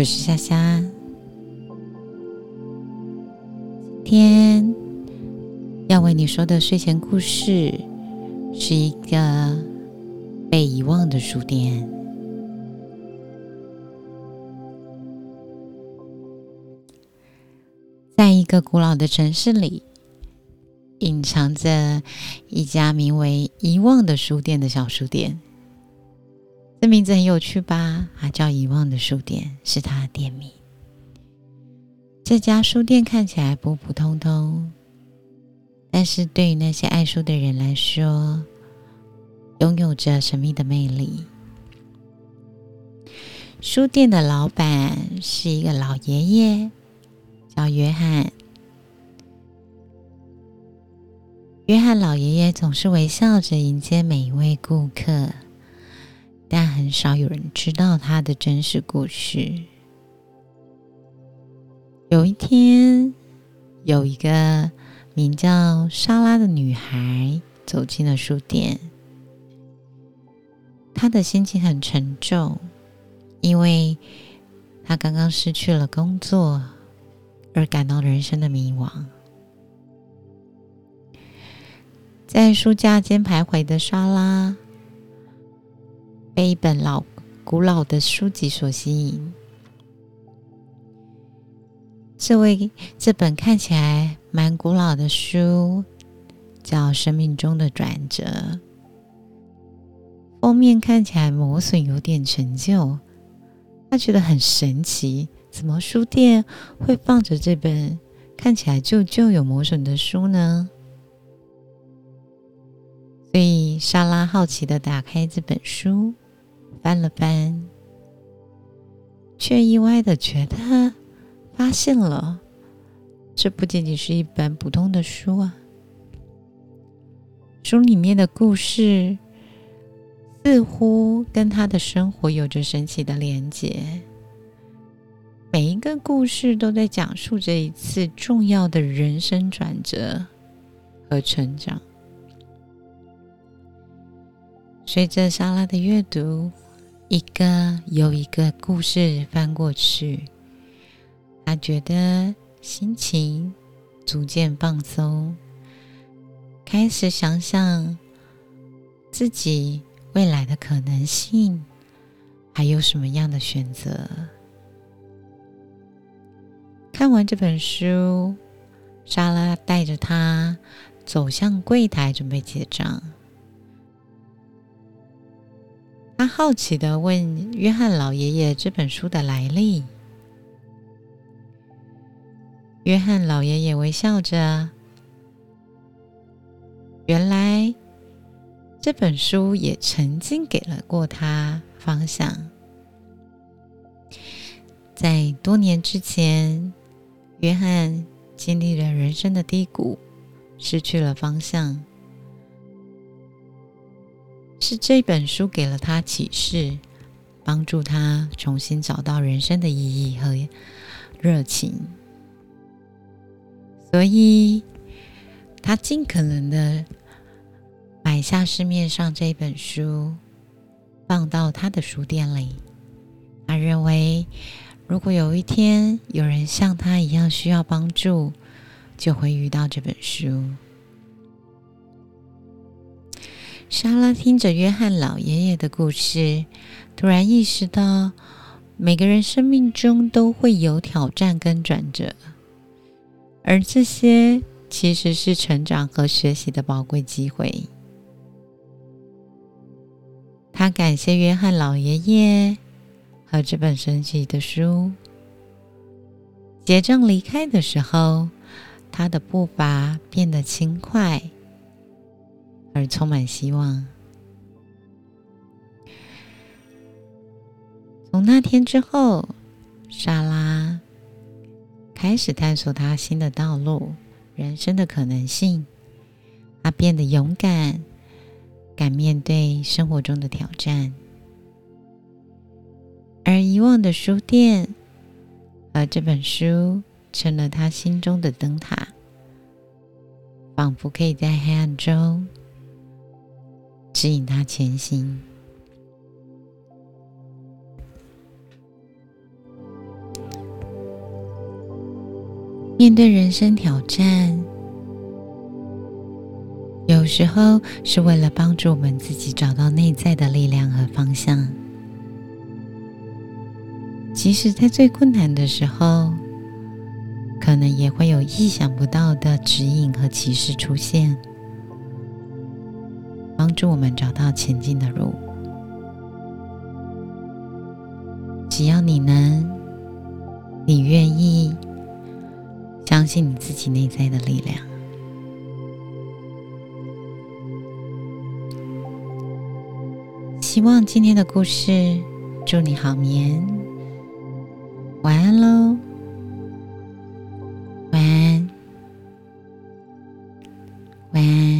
我是夏夏。今天要为你说的睡前故事是一个被遗忘的书店。在一个古老的城市里，隐藏着一家名为“遗忘的书店”的小书店。这名字很有趣吧？它叫“遗忘的书店”，是它的店名。这家书店看起来普普通通，但是对于那些爱书的人来说，拥有着神秘的魅力。书店的老板是一个老爷爷，叫约翰。约翰老爷爷总是微笑着迎接每一位顾客。但很少有人知道他的真实故事。有一天，有一个名叫莎拉的女孩走进了书店，她的心情很沉重，因为她刚刚失去了工作，而感到人生的迷惘。在书架间徘徊的莎拉。被一本老古老的书籍所吸引。这位这本看起来蛮古老的书叫《生命中的转折》，封面看起来磨损有点陈旧。他觉得很神奇，怎么书店会放着这本看起来旧旧有磨损的书呢？所以莎拉好奇的打开这本书。翻了翻，却意外的觉得发现了，这不仅仅是一本普通的书啊！书里面的故事似乎跟他的生活有着神奇的连结，每一个故事都在讲述着一次重要的人生转折和成长。随着莎拉的阅读。一个又一个故事翻过去，他觉得心情逐渐放松，开始想想自己未来的可能性，还有什么样的选择。看完这本书，莎拉带着他走向柜台，准备结账。他好奇的问约翰老爷爷这本书的来历。约翰老爷爷微笑着，原来这本书也曾经给了过他方向。在多年之前，约翰经历了人生的低谷，失去了方向。是这本书给了他启示，帮助他重新找到人生的意义和热情，所以他尽可能的买下市面上这本书，放到他的书店里。他认为，如果有一天有人像他一样需要帮助，就会遇到这本书。莎拉听着约翰老爷爷的故事，突然意识到，每个人生命中都会有挑战跟转折，而这些其实是成长和学习的宝贵机会。他感谢约翰老爷爷和这本神奇的书。结账离开的时候，他的步伐变得轻快。而充满希望。从那天之后，莎拉开始探索她新的道路、人生的可能性。她变得勇敢，敢面对生活中的挑战。而遗忘的书店和这本书，成了他心中的灯塔，仿佛可以在黑暗中。指引他前行。面对人生挑战，有时候是为了帮助我们自己找到内在的力量和方向。即使在最困难的时候，可能也会有意想不到的指引和启示出现。助我们找到前进的路。只要你能，你愿意相信你自己内在的力量。希望今天的故事祝你好眠，晚安喽，晚安，晚安。